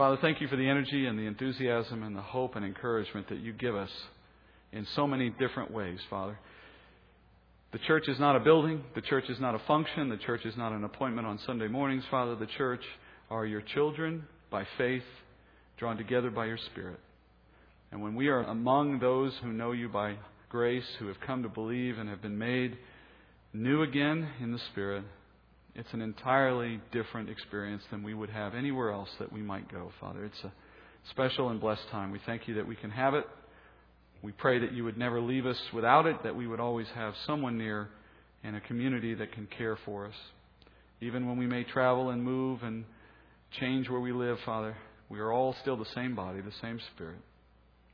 Father, thank you for the energy and the enthusiasm and the hope and encouragement that you give us in so many different ways, Father. The church is not a building. The church is not a function. The church is not an appointment on Sunday mornings, Father. The church are your children by faith, drawn together by your Spirit. And when we are among those who know you by grace, who have come to believe and have been made new again in the Spirit, it's an entirely different experience than we would have anywhere else that we might go, Father. It's a special and blessed time. We thank you that we can have it. We pray that you would never leave us without it, that we would always have someone near and a community that can care for us. Even when we may travel and move and change where we live, Father, we are all still the same body, the same spirit.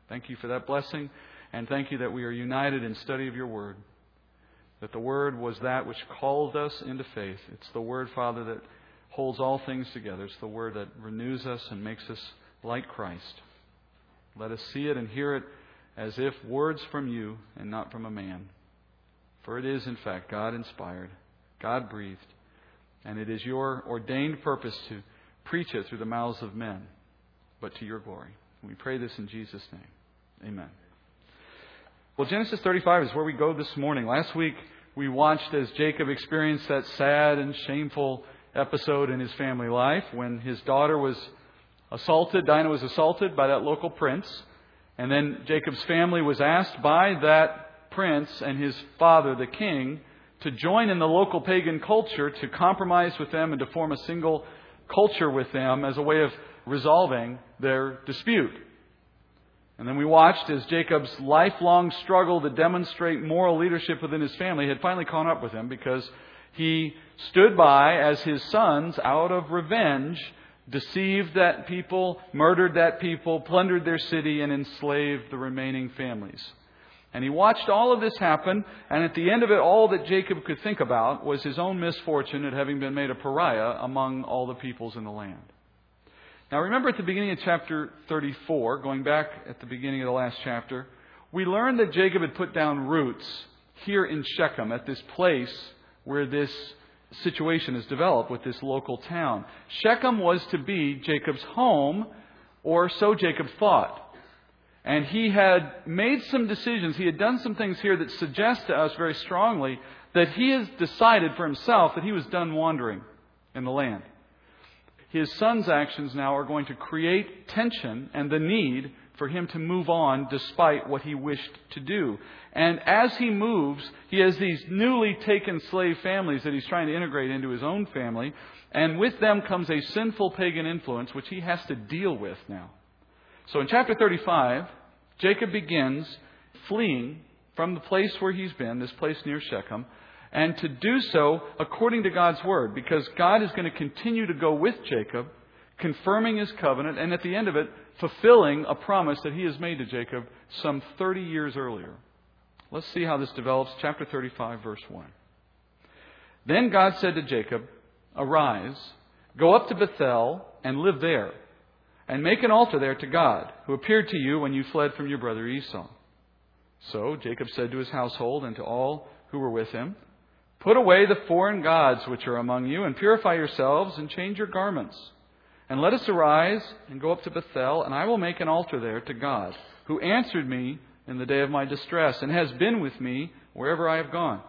Thank you for that blessing, and thank you that we are united in study of your word. That the word was that which called us into faith. It's the word, Father, that holds all things together. It's the word that renews us and makes us like Christ. Let us see it and hear it as if words from you and not from a man. For it is, in fact, God inspired, God breathed, and it is your ordained purpose to preach it through the mouths of men, but to your glory. We pray this in Jesus' name. Amen. Well, Genesis 35 is where we go this morning. Last week, we watched as Jacob experienced that sad and shameful episode in his family life when his daughter was assaulted, Dinah was assaulted by that local prince. And then Jacob's family was asked by that prince and his father, the king, to join in the local pagan culture, to compromise with them and to form a single culture with them as a way of resolving their dispute. And then we watched as Jacob's lifelong struggle to demonstrate moral leadership within his family had finally caught up with him because he stood by as his sons, out of revenge, deceived that people, murdered that people, plundered their city, and enslaved the remaining families. And he watched all of this happen, and at the end of it, all that Jacob could think about was his own misfortune at having been made a pariah among all the peoples in the land. Now, remember at the beginning of chapter 34, going back at the beginning of the last chapter, we learned that Jacob had put down roots here in Shechem, at this place where this situation has developed with this local town. Shechem was to be Jacob's home, or so Jacob thought. And he had made some decisions, he had done some things here that suggest to us very strongly that he has decided for himself that he was done wandering in the land. His son's actions now are going to create tension and the need for him to move on despite what he wished to do. And as he moves, he has these newly taken slave families that he's trying to integrate into his own family. And with them comes a sinful pagan influence, which he has to deal with now. So in chapter 35, Jacob begins fleeing from the place where he's been, this place near Shechem, and to do so according to God's word, because God is going to continue to go with Jacob, confirming his covenant, and at the end of it, fulfilling a promise that he has made to Jacob some 30 years earlier. Let's see how this develops. Chapter 35, verse 1. Then God said to Jacob, Arise, go up to Bethel, and live there, and make an altar there to God, who appeared to you when you fled from your brother Esau. So Jacob said to his household and to all who were with him, Put away the foreign gods which are among you, and purify yourselves, and change your garments. And let us arise and go up to Bethel, and I will make an altar there to God, who answered me in the day of my distress, and has been with me wherever I have gone.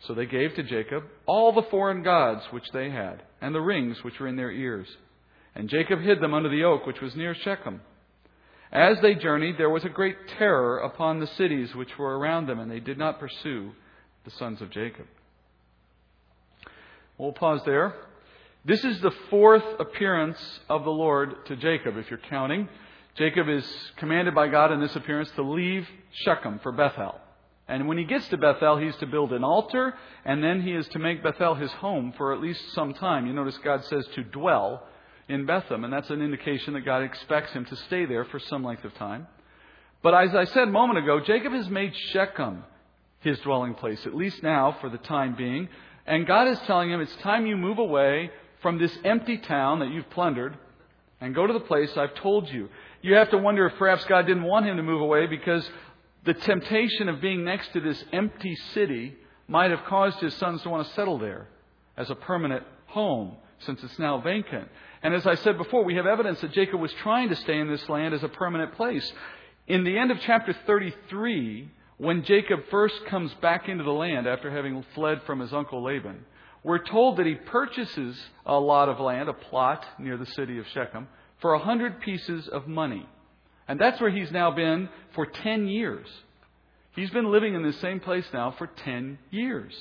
So they gave to Jacob all the foreign gods which they had, and the rings which were in their ears. And Jacob hid them under the oak which was near Shechem. As they journeyed, there was a great terror upon the cities which were around them, and they did not pursue the sons of Jacob. We'll pause there. This is the fourth appearance of the Lord to Jacob, if you're counting. Jacob is commanded by God in this appearance to leave Shechem for Bethel. And when he gets to Bethel, he's to build an altar, and then he is to make Bethel his home for at least some time. You notice God says to dwell in Bethel, and that's an indication that God expects him to stay there for some length of time. But as I said a moment ago, Jacob has made Shechem his dwelling place, at least now for the time being. And God is telling him, it's time you move away from this empty town that you've plundered and go to the place I've told you you have to wonder if perhaps God didn't want him to move away because the temptation of being next to this empty city might have caused his sons to want to settle there as a permanent home since it's now vacant. And as I said before, we have evidence that Jacob was trying to stay in this land as a permanent place. In the end of chapter 33, when Jacob first comes back into the land after having fled from his uncle Laban, we're told that he purchases a lot of land, a plot near the city of Shechem, for a hundred pieces of money. And that's where he's now been for ten years. He's been living in the same place now for ten years.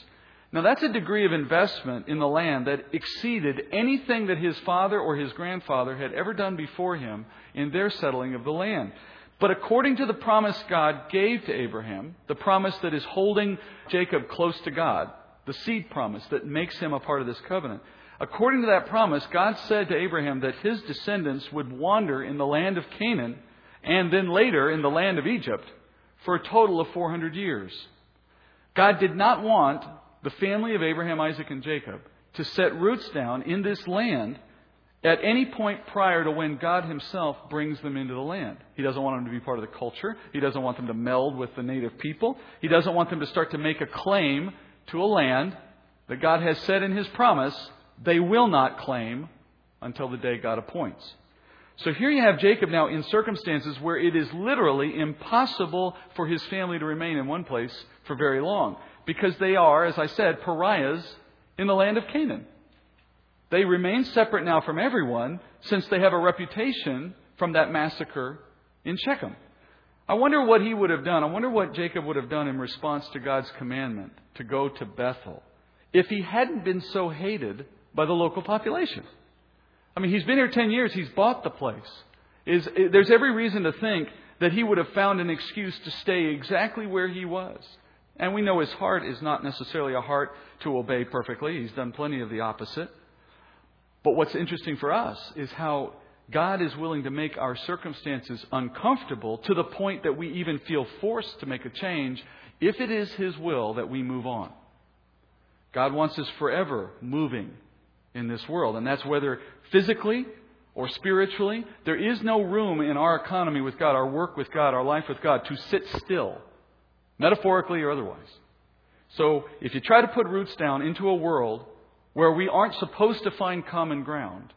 Now that's a degree of investment in the land that exceeded anything that his father or his grandfather had ever done before him in their settling of the land. But according to the promise God gave to Abraham, the promise that is holding Jacob close to God, the seed promise that makes him a part of this covenant, according to that promise, God said to Abraham that his descendants would wander in the land of Canaan and then later in the land of Egypt for a total of 400 years. God did not want the family of Abraham, Isaac, and Jacob to set roots down in this land at any point prior to when God Himself brings them into the land. He doesn't want them to be part of the culture. He doesn't want them to meld with the native people. He doesn't want them to start to make a claim to a land that God has said in His promise they will not claim until the day God appoints. So here you have Jacob now in circumstances where it is literally impossible for his family to remain in one place for very long. Because they are, as I said, pariahs in the land of Canaan. They remain separate now from everyone since they have a reputation from that massacre in Shechem. I wonder what he would have done. I wonder what Jacob would have done in response to God's commandment to go to Bethel if he hadn't been so hated by the local population. I mean, he's been here 10 years. He's bought the place. Is, there's every reason to think that he would have found an excuse to stay exactly where he was. And we know his heart is not necessarily a heart to obey perfectly. He's done plenty of the opposite. But what's interesting for us is how God is willing to make our circumstances uncomfortable to the point that we even feel forced to make a change if it is His will that we move on. God wants us forever moving in this world, and that's whether physically or spiritually. There is no room in our economy with God, our work with God, our life with God to sit still, metaphorically or otherwise. So if you try to put roots down into a world where we aren't supposed to find common ground,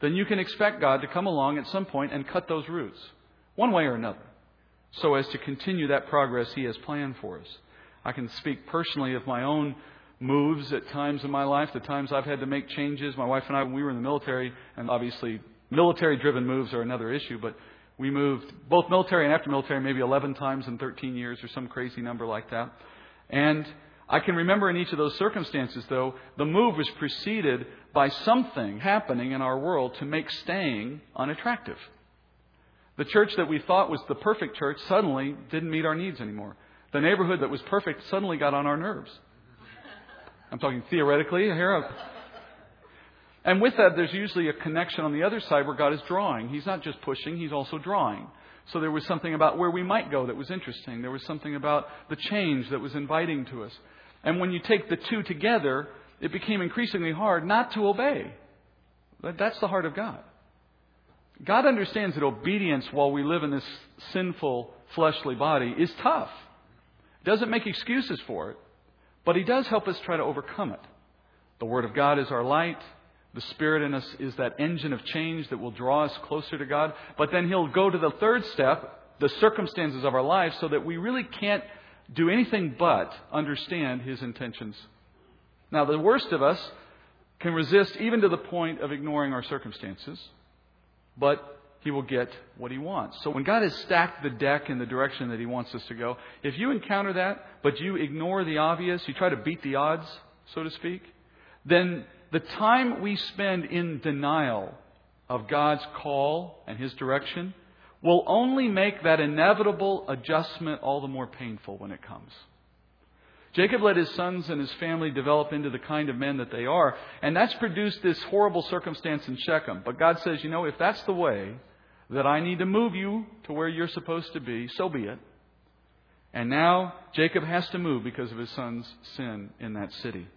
then you can expect God to come along at some point and cut those roots, one way or another, so as to continue that progress He has planned for us. I can speak personally of my own moves at times in my life, the times I've had to make changes. My wife and I, when we were in the military, and obviously military driven moves are another issue, but we moved both military and after military maybe 11 times in 13 years or some crazy number like that. And I can remember in each of those circumstances, though, the move was preceded by something happening in our world to make staying unattractive. The church that we thought was the perfect church suddenly didn't meet our needs anymore. The neighborhood that was perfect suddenly got on our nerves. I'm talking theoretically here. And with that, there's usually a connection on the other side where God is drawing. He's not just pushing, He's also drawing. So there was something about where we might go that was interesting. There was something about the change that was inviting to us. And when you take the two together, it became increasingly hard not to obey. That's the heart of God. God understands that obedience while we live in this sinful fleshly body is tough. Doesn't make excuses for it, but He does help us try to overcome it. The Word of God is our light. The Spirit in us is that engine of change that will draw us closer to God. But then He'll go to the third step, the circumstances of our life, so that we really can't do anything but understand his intentions. Now, the worst of us can resist even to the point of ignoring our circumstances, but he will get what he wants. So when God has stacked the deck in the direction that he wants us to go, if you encounter that, but you ignore the obvious, you try to beat the odds, so to speak, then the time we spend in denial of God's call and his direction will only make that inevitable adjustment all the more painful when it comes. Jacob let his sons and his family develop into the kind of men that they are, and that's produced this horrible circumstance in Shechem. But God says, you know, if that's the way that I need to move you to where you're supposed to be, so be it. And now Jacob has to move because of his son's sin in that city.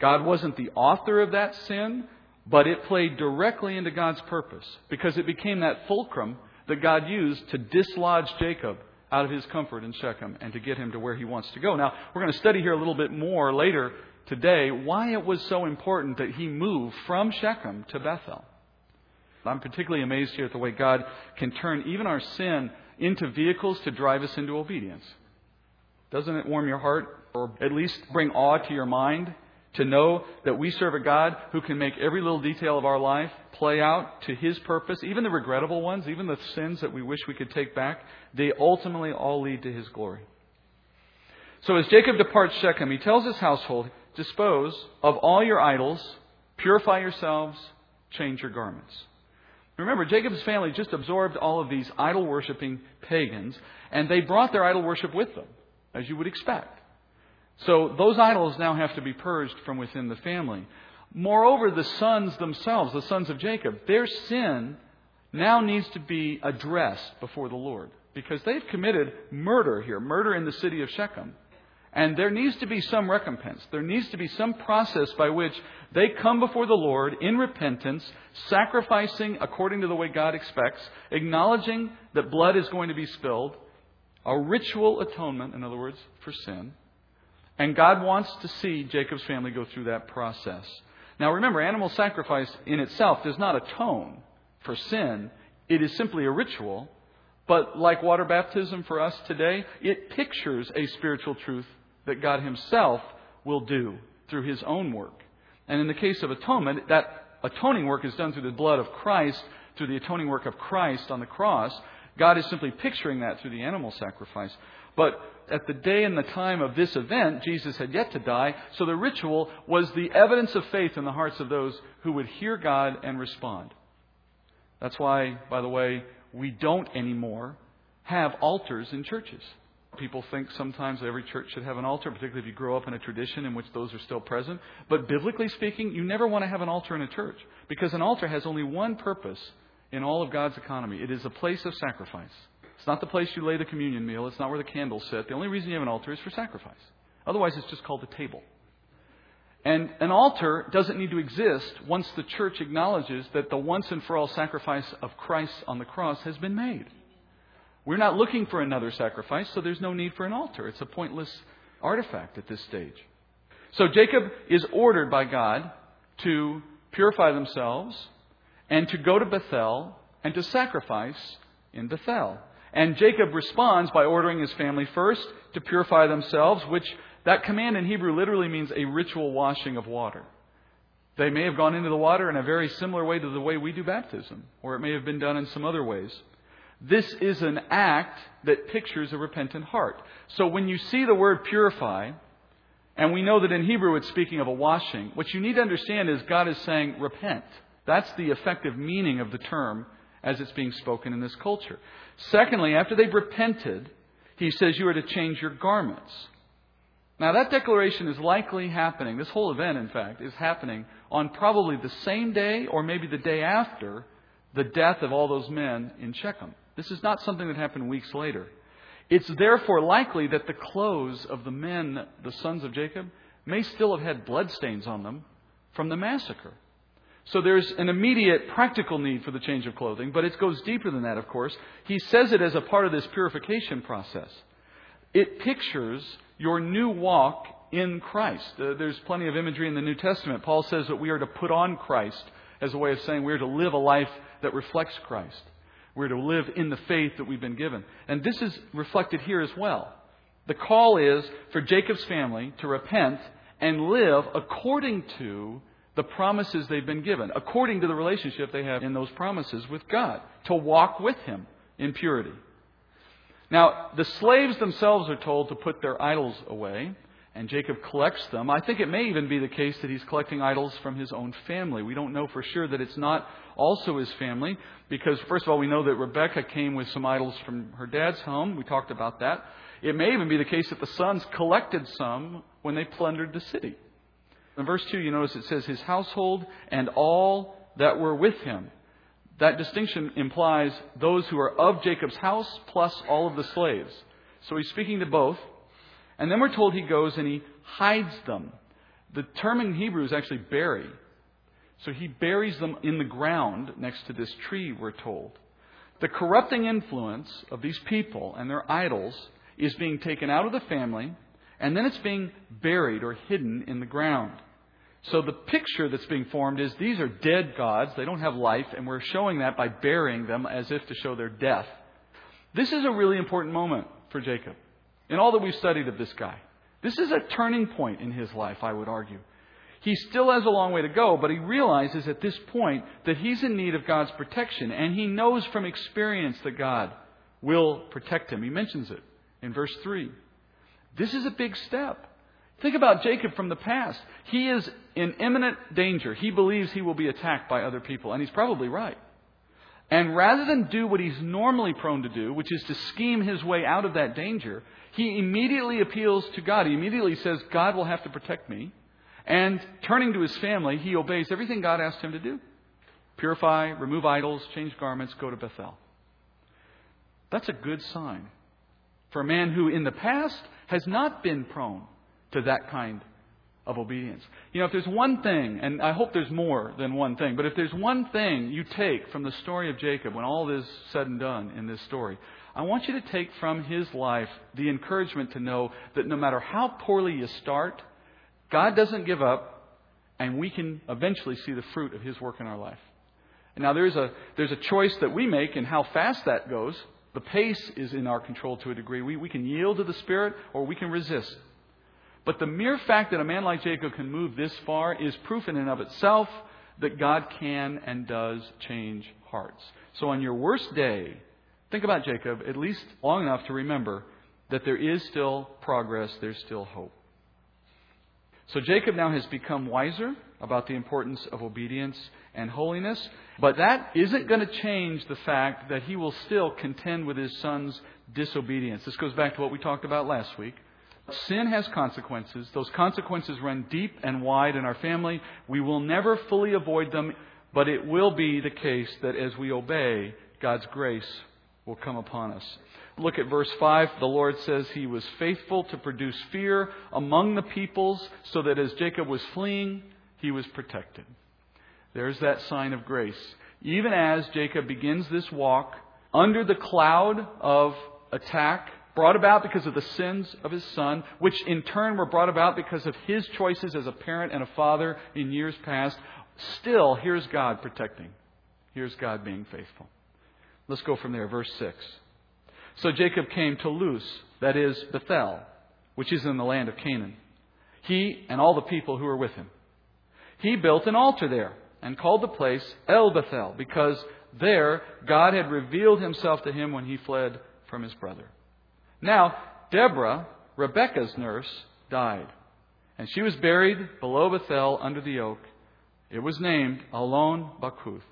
God wasn't the author of that sin, but it played directly into God's purpose because it became that fulcrum that God used to dislodge Jacob out of his comfort in Shechem and to get him to where he wants to go. Now, we're going to study here a little bit more later today why it was so important that he move from Shechem to Bethel. I'm particularly amazed here at the way God can turn even our sin into vehicles to drive us into obedience. Doesn't it warm your heart, or at least bring awe to your mind, to know that we serve a God who can make every little detail of our life play out to His purpose, even the regrettable ones, even the sins that we wish we could take back, they ultimately all lead to His glory. So as Jacob departs Shechem, he tells his household, Dispose of all your idols, purify yourselves, change your garments. Remember, Jacob's family just absorbed all of these idol worshipping pagans, and they brought their idol worship with them, as you would expect. So those idols now have to be purged from within the family. Moreover, the sons themselves, the sons of Jacob, their sin now needs to be addressed before the Lord because they've committed murder here, murder in the city of Shechem. And there needs to be some recompense. There needs to be some process by which they come before the Lord in repentance, sacrificing according to the way God expects, acknowledging that blood is going to be spilled, a ritual atonement, in other words, for sin. And God wants to see Jacob's family go through that process. Now remember, animal sacrifice in itself does not atone for sin. It is simply a ritual. But like water baptism for us today, it pictures a spiritual truth that God Himself will do through His own work. And in the case of atonement, that atoning work is done through the blood of Christ, through the atoning work of Christ on the cross. God is simply picturing that through the animal sacrifice. But at the day and the time of this event, Jesus had yet to die, so the ritual was the evidence of faith in the hearts of those who would hear God and respond. That's why, by the way, we don't anymore have altars in churches. People think sometimes every church should have an altar, particularly if you grow up in a tradition in which those are still present. But biblically speaking, you never want to have an altar in a church because an altar has only one purpose in all of God's economy it is a place of sacrifice. It's not the place you lay the communion meal, it's not where the candles sit. The only reason you have an altar is for sacrifice. Otherwise, it's just called a table. And an altar doesn't need to exist once the church acknowledges that the once and for all sacrifice of Christ on the cross has been made. We're not looking for another sacrifice, so there's no need for an altar. It's a pointless artifact at this stage. So Jacob is ordered by God to purify themselves and to go to Bethel and to sacrifice in Bethel. And Jacob responds by ordering his family first to purify themselves, which that command in Hebrew literally means a ritual washing of water. They may have gone into the water in a very similar way to the way we do baptism, or it may have been done in some other ways. This is an act that pictures a repentant heart. So when you see the word purify, and we know that in Hebrew it's speaking of a washing, what you need to understand is God is saying repent. That's the effective meaning of the term as it's being spoken in this culture. Secondly, after they've repented, he says you are to change your garments. Now, that declaration is likely happening, this whole event, in fact, is happening on probably the same day or maybe the day after the death of all those men in Shechem. This is not something that happened weeks later. It's therefore likely that the clothes of the men, the sons of Jacob, may still have had bloodstains on them from the massacre. So there's an immediate practical need for the change of clothing, but it goes deeper than that, of course. He says it as a part of this purification process. It pictures your new walk in Christ. Uh, there's plenty of imagery in the New Testament. Paul says that we are to put on Christ as a way of saying we are to live a life that reflects Christ. We're to live in the faith that we've been given. And this is reflected here as well. The call is for Jacob's family to repent and live according to the promises they've been given, according to the relationship they have in those promises with God, to walk with Him in purity. Now, the slaves themselves are told to put their idols away and Jacob collects them. I think it may even be the case that he's collecting idols from his own family. We don't know for sure that it's not also his family, because first of all, we know that Rebecca came with some idols from her dad's home. We talked about that. It may even be the case that the sons collected some when they plundered the city. In verse 2, you notice it says, his household and all that were with him. That distinction implies those who are of Jacob's house plus all of the slaves. So he's speaking to both. And then we're told he goes and he hides them. The term in Hebrew is actually bury. So he buries them in the ground next to this tree, we're told. The corrupting influence of these people and their idols is being taken out of the family, and then it's being buried or hidden in the ground. So the picture that's being formed is these are dead gods. They don't have life, and we're showing that by burying them as if to show their death. This is a really important moment for Jacob in all that we've studied of this guy. This is a turning point in his life, I would argue. He still has a long way to go, but he realizes at this point that he's in need of God's protection, and he knows from experience that God will protect him. He mentions it in verse 3. This is a big step. Think about Jacob from the past. He is in imminent danger. He believes he will be attacked by other people, and he's probably right. And rather than do what he's normally prone to do, which is to scheme his way out of that danger, he immediately appeals to God. He immediately says, God will have to protect me. And turning to his family, he obeys everything God asked him to do purify, remove idols, change garments, go to Bethel. That's a good sign for a man who in the past has not been prone to that kind of obedience. You know, if there's one thing, and I hope there's more than one thing, but if there's one thing you take from the story of Jacob when all is said and done in this story, I want you to take from his life the encouragement to know that no matter how poorly you start, God doesn't give up, and we can eventually see the fruit of his work in our life. Now, there's a, there's a choice that we make in how fast that goes. The pace is in our control to a degree. We, we can yield to the Spirit or we can resist. But the mere fact that a man like Jacob can move this far is proof in and of itself that God can and does change hearts. So on your worst day, think about Jacob at least long enough to remember that there is still progress, there's still hope. So Jacob now has become wiser about the importance of obedience and holiness, but that isn't going to change the fact that he will still contend with his son's disobedience. This goes back to what we talked about last week. Sin has consequences. Those consequences run deep and wide in our family. We will never fully avoid them, but it will be the case that as we obey, God's grace will come upon us. Look at verse 5. The Lord says he was faithful to produce fear among the peoples, so that as Jacob was fleeing, he was protected. There's that sign of grace. Even as Jacob begins this walk under the cloud of attack brought about because of the sins of his son, which in turn were brought about because of his choices as a parent and a father in years past, still, here's God protecting. Here's God being faithful. Let's go from there. Verse 6. So Jacob came to Luz, that is Bethel, which is in the land of Canaan. He and all the people who were with him. He built an altar there and called the place El Bethel because there God had revealed himself to him when he fled from his brother. Now, Deborah, Rebekah's nurse, died, and she was buried below Bethel under the oak. It was named Alon Bakuth.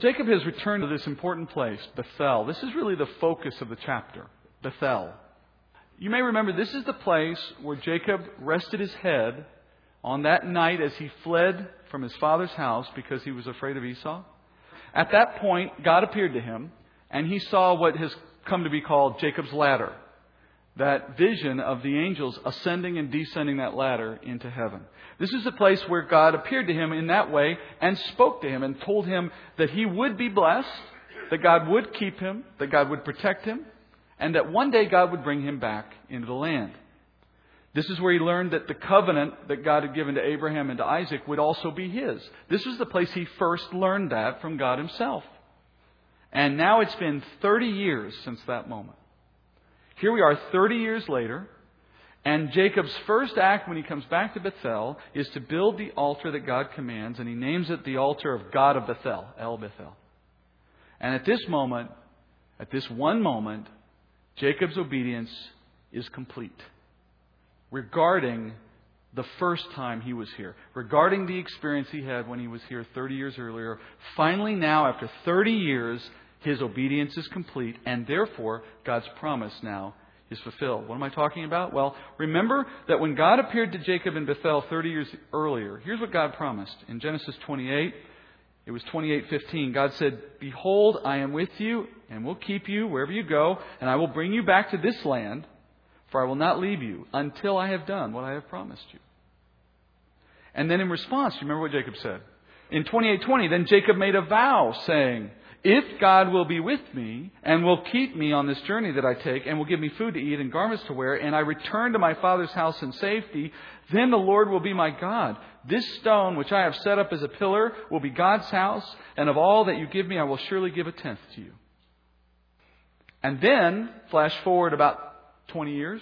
Jacob has returned to this important place, Bethel. This is really the focus of the chapter, Bethel. You may remember this is the place where Jacob rested his head on that night as he fled from his father's house because he was afraid of Esau. At that point, God appeared to him, and he saw what has come to be called Jacob's ladder. That vision of the angels ascending and descending that ladder into heaven. This is the place where God appeared to him in that way and spoke to him and told him that he would be blessed, that God would keep him, that God would protect him, and that one day God would bring him back into the land. This is where he learned that the covenant that God had given to Abraham and to Isaac would also be his. This was the place he first learned that from God himself. And now it's been 30 years since that moment. Here we are 30 years later, and Jacob's first act when he comes back to Bethel is to build the altar that God commands, and he names it the altar of God of Bethel, El Bethel. And at this moment, at this one moment, Jacob's obedience is complete regarding the first time he was here, regarding the experience he had when he was here 30 years earlier. Finally, now, after 30 years, his obedience is complete, and therefore God's promise now is fulfilled. What am I talking about? Well, remember that when God appeared to Jacob in Bethel 30 years earlier, here's what God promised. In Genesis 28, it was 28:15. God said, "Behold, I am with you and will keep you wherever you go, and I will bring you back to this land, for I will not leave you until I have done what I have promised you." And then in response, you remember what Jacob said? In 28:20, then Jacob made a vow saying, If God will be with me and will keep me on this journey that I take and will give me food to eat and garments to wear and I return to my father's house in safety, then the Lord will be my God. This stone which I have set up as a pillar will be God's house and of all that you give me I will surely give a tenth to you. And then, flash forward about 20 years,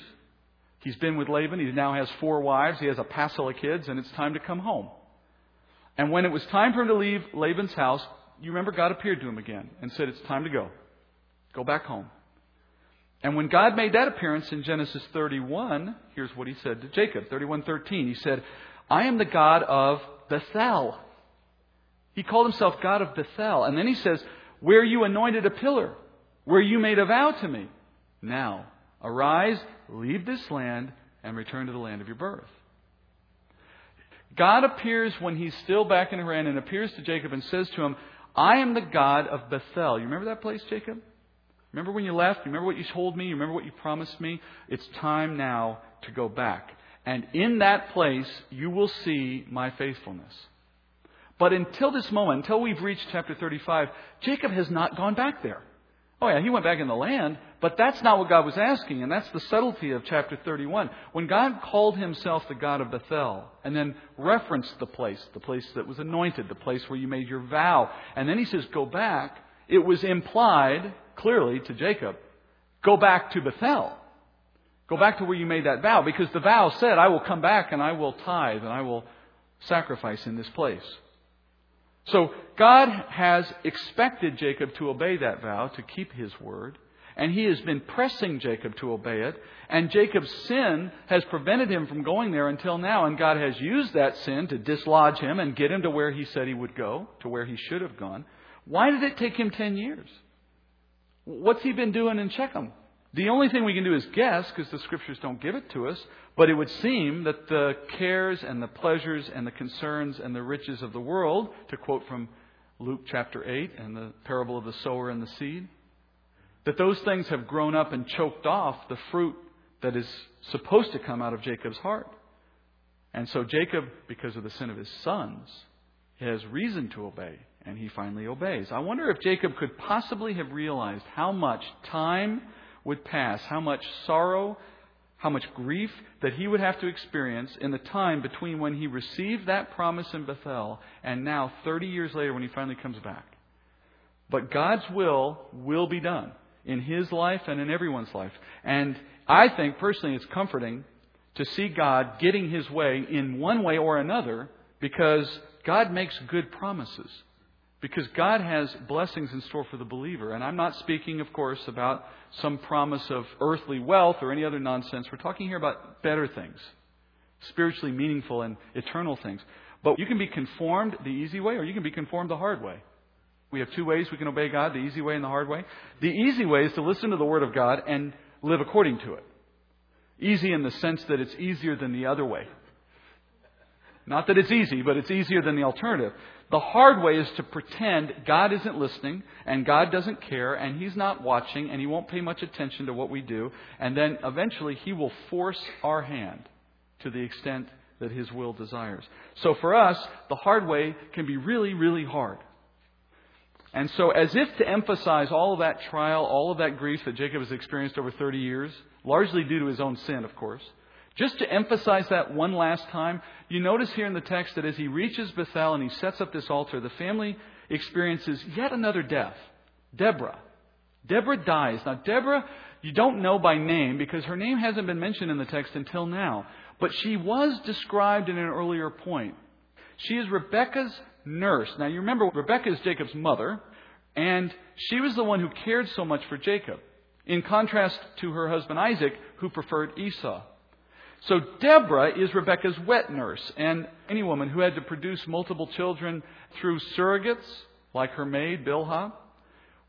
he's been with Laban. He now has four wives. He has a passel of kids and it's time to come home. And when it was time for him to leave Laban's house, you remember God appeared to him again and said, It's time to go. Go back home. And when God made that appearance in Genesis 31, here's what he said to Jacob, 31:13. He said, "I am the God of Bethel." He called himself God of Bethel. And then he says, "Where you anointed a pillar, where you made a vow to me. Now, arise, leave this land and return to the land of your birth." God appears when he's still back in Haran and appears to Jacob and says to him, I am the God of Bethel. You remember that place, Jacob? Remember when you left? You remember what you told me? You remember what you promised me? It's time now to go back. And in that place, you will see my faithfulness. But until this moment, until we've reached chapter 35, Jacob has not gone back there. Oh, yeah, he went back in the land, but that's not what God was asking, and that's the subtlety of chapter 31. When God called himself the God of Bethel, and then referenced the place, the place that was anointed, the place where you made your vow, and then he says, go back, it was implied clearly to Jacob, go back to Bethel. Go back to where you made that vow, because the vow said, I will come back and I will tithe and I will sacrifice in this place. So God has expected Jacob to obey that vow, to keep his word, and he has been pressing Jacob to obey it, and Jacob's sin has prevented him from going there until now, and God has used that sin to dislodge him and get him to where he said he would go, to where he should have gone. Why did it take him ten years? What's he been doing in Shechem? The only thing we can do is guess because the scriptures don't give it to us, but it would seem that the cares and the pleasures and the concerns and the riches of the world, to quote from Luke chapter 8 and the parable of the sower and the seed, that those things have grown up and choked off the fruit that is supposed to come out of Jacob's heart. And so Jacob, because of the sin of his sons, has reason to obey, and he finally obeys. I wonder if Jacob could possibly have realized how much time would pass, how much sorrow, how much grief that he would have to experience in the time between when he received that promise in Bethel and now 30 years later when he finally comes back. But God's will will be done in his life and in everyone's life. And I think personally it's comforting to see God getting his way in one way or another because God makes good promises. Because God has blessings in store for the believer. And I'm not speaking, of course, about some promise of earthly wealth or any other nonsense. We're talking here about better things, spiritually meaningful and eternal things. But you can be conformed the easy way or you can be conformed the hard way. We have two ways we can obey God the easy way and the hard way. The easy way is to listen to the Word of God and live according to it. Easy in the sense that it's easier than the other way. Not that it's easy, but it's easier than the alternative. The hard way is to pretend God isn't listening and God doesn't care and He's not watching and He won't pay much attention to what we do. And then eventually He will force our hand to the extent that His will desires. So for us, the hard way can be really, really hard. And so, as if to emphasize all of that trial, all of that grief that Jacob has experienced over 30 years, largely due to his own sin, of course, just to emphasize that one last time, you notice here in the text that as he reaches Bethel and he sets up this altar, the family experiences yet another death. Deborah. Deborah dies. Now, Deborah, you don't know by name because her name hasn't been mentioned in the text until now. But she was described in an earlier point. She is Rebecca's nurse. Now, you remember, Rebecca is Jacob's mother, and she was the one who cared so much for Jacob, in contrast to her husband Isaac, who preferred Esau. So Deborah is Rebecca's wet nurse, and any woman who had to produce multiple children through surrogates, like her maid Bilhah,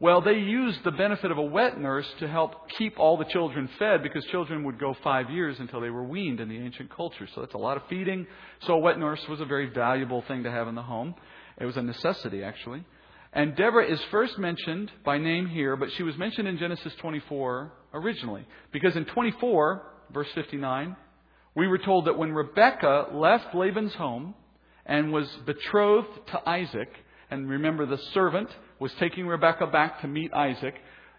well, they used the benefit of a wet nurse to help keep all the children fed because children would go five years until they were weaned in the ancient culture. So that's a lot of feeding. So a wet nurse was a very valuable thing to have in the home. It was a necessity, actually. And Deborah is first mentioned by name here, but she was mentioned in Genesis 24 originally. Because in 24, verse 59, we were told that when Rebekah left Laban's home and was betrothed to Isaac, and remember the servant was taking Rebekah back to meet Isaac.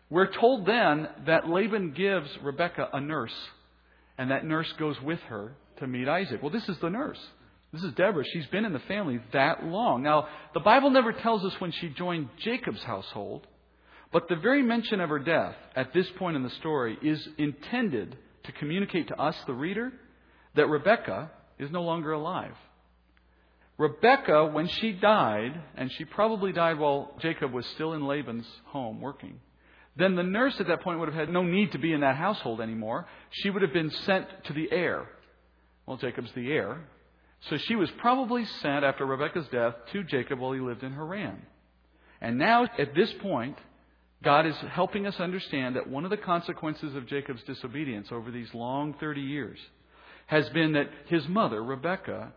We're told then that Laban gives Rebekah a nurse, and that nurse goes with her to meet Isaac. Well, this is the nurse. This is Deborah. She's been in the family that long. Now, the Bible never tells us when she joined Jacob's household, but the very mention of her death at this point in the story is intended to communicate to us, the reader, that Rebecca is no longer alive. Rebecca, when she died, and she probably died while Jacob was still in Laban's home working, then the nurse at that point would have had no need to be in that household anymore. She would have been sent to the heir. Well, Jacob's the heir. So she was probably sent after Rebecca's death to Jacob while he lived in Haran. And now, at this point, God is helping us understand that one of the consequences of Jacob's disobedience over these long 30 years has been that his mother, Rebekah,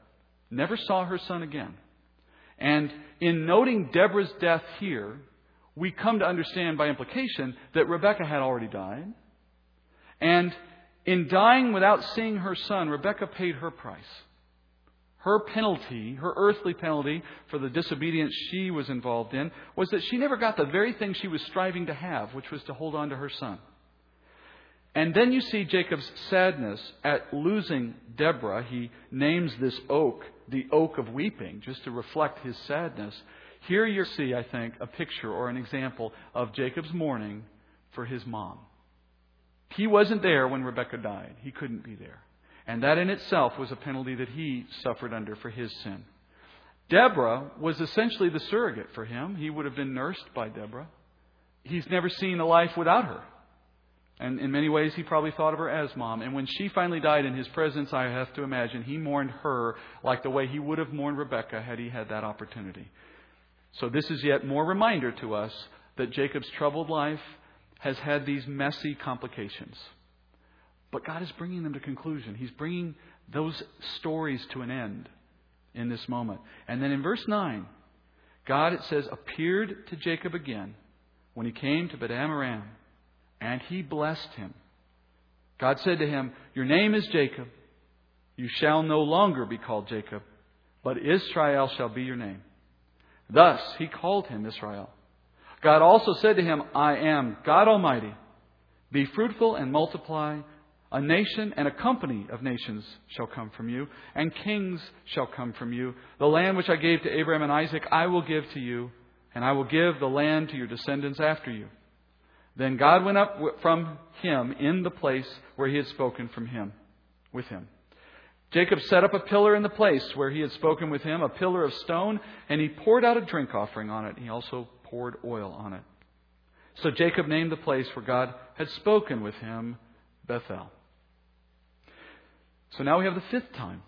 never saw her son again. And in noting Deborah's death here, we come to understand by implication that Rebekah had already died. And in dying without seeing her son, Rebekah paid her price. Her penalty, her earthly penalty for the disobedience she was involved in, was that she never got the very thing she was striving to have, which was to hold on to her son. And then you see Jacob's sadness at losing Deborah. He names this oak the oak of weeping, just to reflect his sadness. Here you see, I think, a picture or an example of Jacob's mourning for his mom. He wasn't there when Rebekah died. He couldn't be there. And that in itself was a penalty that he suffered under for his sin. Deborah was essentially the surrogate for him. He would have been nursed by Deborah. He's never seen a life without her. And in many ways, he probably thought of her as mom. And when she finally died in his presence, I have to imagine he mourned her like the way he would have mourned Rebecca had he had that opportunity. So, this is yet more reminder to us that Jacob's troubled life has had these messy complications. But God is bringing them to conclusion. He's bringing those stories to an end in this moment. And then in verse 9, God, it says, appeared to Jacob again when he came to Padan Aram and he blessed him. God said to him, Your name is Jacob. You shall no longer be called Jacob, but Israel shall be your name. Thus he called him Israel. God also said to him, I am God Almighty. Be fruitful and multiply. A nation and a company of nations shall come from you, and kings shall come from you. The land which I gave to Abraham and Isaac I will give to you, and I will give the land to your descendants after you. Then God went up from him in the place where he had spoken from him, with him. Jacob set up a pillar in the place where he had spoken with him, a pillar of stone, and he poured out a drink offering on it. He also poured oil on it. So Jacob named the place where God had spoken with him Bethel. So now we have the fifth time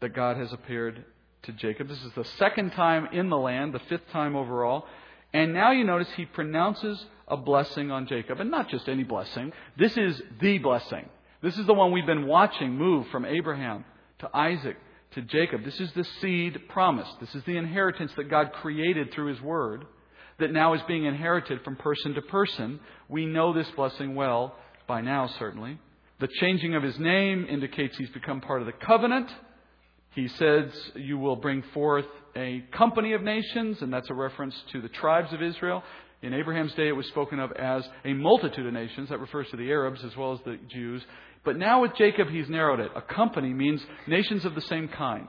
that God has appeared to Jacob. This is the second time in the land, the fifth time overall. And now you notice he pronounces a blessing on Jacob. And not just any blessing. This is the blessing. This is the one we've been watching move from Abraham to Isaac to Jacob. This is the seed promised. This is the inheritance that God created through His Word that now is being inherited from person to person. We know this blessing well by now, certainly. The changing of his name indicates he's become part of the covenant. He says, You will bring forth a company of nations, and that's a reference to the tribes of Israel. In Abraham's day, it was spoken of as a multitude of nations. That refers to the Arabs as well as the Jews. But now with Jacob, he's narrowed it. A company means nations of the same kind,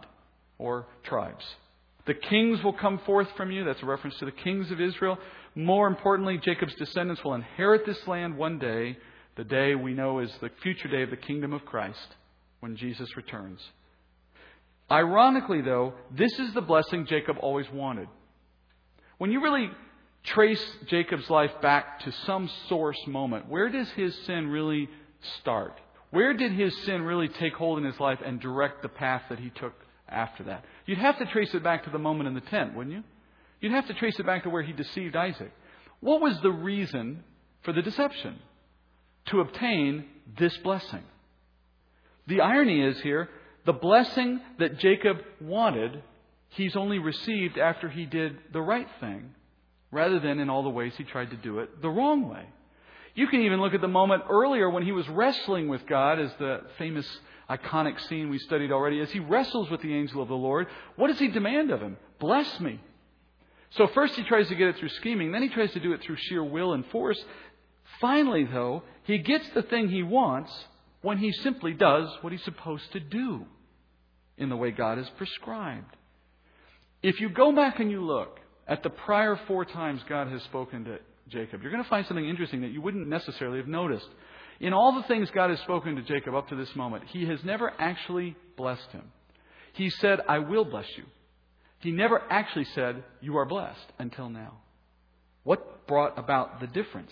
or tribes. The kings will come forth from you. That's a reference to the kings of Israel. More importantly, Jacob's descendants will inherit this land one day, the day we know is the future day of the kingdom of Christ, when Jesus returns. Ironically, though, this is the blessing Jacob always wanted. When you really trace Jacob's life back to some source moment, where does his sin really start? Where did his sin really take hold in his life and direct the path that he took after that? You'd have to trace it back to the moment in the tent, wouldn't you? You'd have to trace it back to where he deceived Isaac. What was the reason for the deception? To obtain this blessing. The irony is here, the blessing that Jacob wanted, he's only received after he did the right thing rather than in all the ways he tried to do it the wrong way. You can even look at the moment earlier when he was wrestling with God, as the famous iconic scene we studied already. As he wrestles with the angel of the Lord, what does he demand of him? Bless me. So first he tries to get it through scheming, then he tries to do it through sheer will and force. Finally, though, he gets the thing he wants when he simply does what he's supposed to do in the way God has prescribed. If you go back and you look at the prior four times God has spoken to Jacob, you're going to find something interesting that you wouldn't necessarily have noticed. In all the things God has spoken to Jacob up to this moment, he has never actually blessed him. He said, I will bless you. He never actually said, You are blessed until now. What brought about the difference?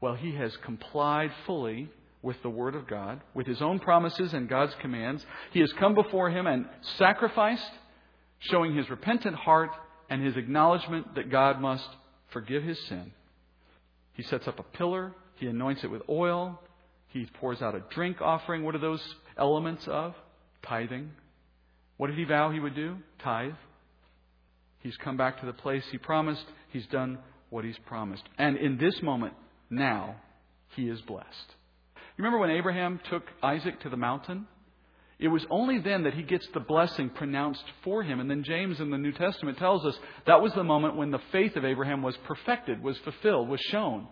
Well, he has complied fully with the Word of God, with his own promises and God's commands. He has come before him and sacrificed, showing his repentant heart and his acknowledgement that God must forgive his sin. He sets up a pillar, he anoints it with oil, he pours out a drink offering. What are those elements of? Tithing. What did he vow he would do? Tithe. He's come back to the place he promised. He's done what he's promised. And in this moment, now, he is blessed. You remember when Abraham took Isaac to the mountain? It was only then that he gets the blessing pronounced for him. And then James in the New Testament tells us that was the moment when the faith of Abraham was perfected, was fulfilled, was shown.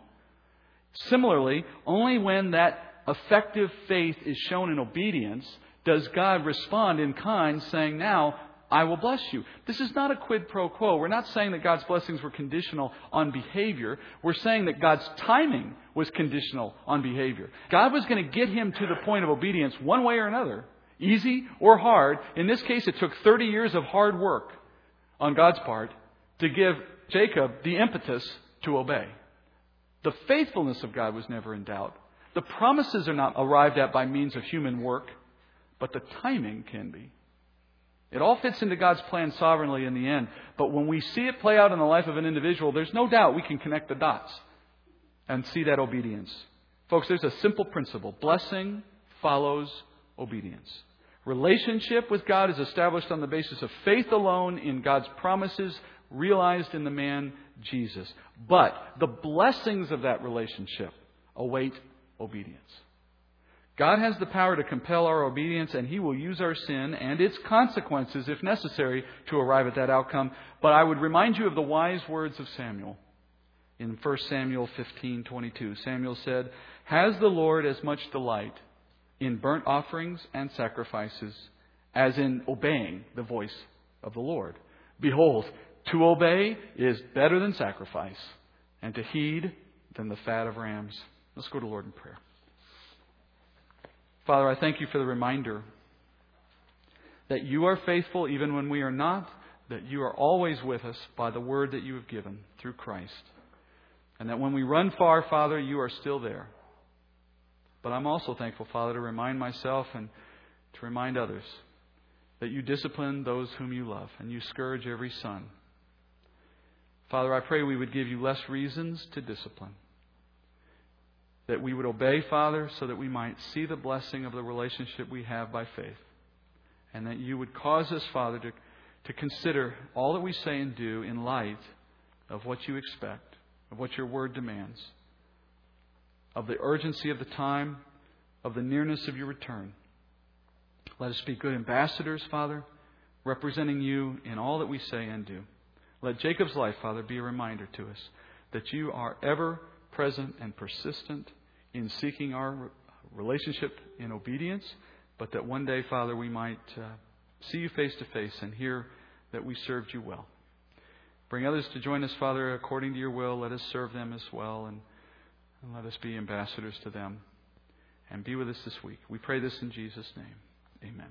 Similarly, only when that effective faith is shown in obedience does God respond in kind, saying, Now I will bless you. This is not a quid pro quo. We're not saying that God's blessings were conditional on behavior. We're saying that God's timing was conditional on behavior. God was going to get him to the point of obedience one way or another, easy or hard. In this case, it took 30 years of hard work on God's part to give Jacob the impetus to obey. The faithfulness of God was never in doubt. The promises are not arrived at by means of human work, but the timing can be. It all fits into God's plan sovereignly in the end. But when we see it play out in the life of an individual, there's no doubt we can connect the dots and see that obedience. Folks, there's a simple principle blessing follows obedience. Relationship with God is established on the basis of faith alone in God's promises realized in the man Jesus. But the blessings of that relationship await obedience. God has the power to compel our obedience, and He will use our sin and its consequences, if necessary, to arrive at that outcome. But I would remind you of the wise words of Samuel. In 1 Samuel 15:22, Samuel said, "Has the Lord as much delight in burnt offerings and sacrifices as in obeying the voice of the Lord? Behold, to obey is better than sacrifice, and to heed than the fat of rams." Let's go to Lord in prayer. Father, I thank you for the reminder that you are faithful even when we are not, that you are always with us by the word that you have given through Christ. And that when we run far, Father, you are still there. But I'm also thankful, Father, to remind myself and to remind others that you discipline those whom you love and you scourge every son. Father, I pray we would give you less reasons to discipline that we would obey, Father, so that we might see the blessing of the relationship we have by faith. And that you would cause us, Father, to, to consider all that we say and do in light of what you expect, of what your word demands, of the urgency of the time, of the nearness of your return. Let us be good ambassadors, Father, representing you in all that we say and do. Let Jacob's life, Father, be a reminder to us that you are ever present, and persistent in seeking our relationship in obedience, but that one day, Father, we might uh, see you face to face and hear that we served you well. Bring others to join us, Father, according to your will. Let us serve them as well, and, and let us be ambassadors to them. And be with us this week. We pray this in Jesus' name. Amen.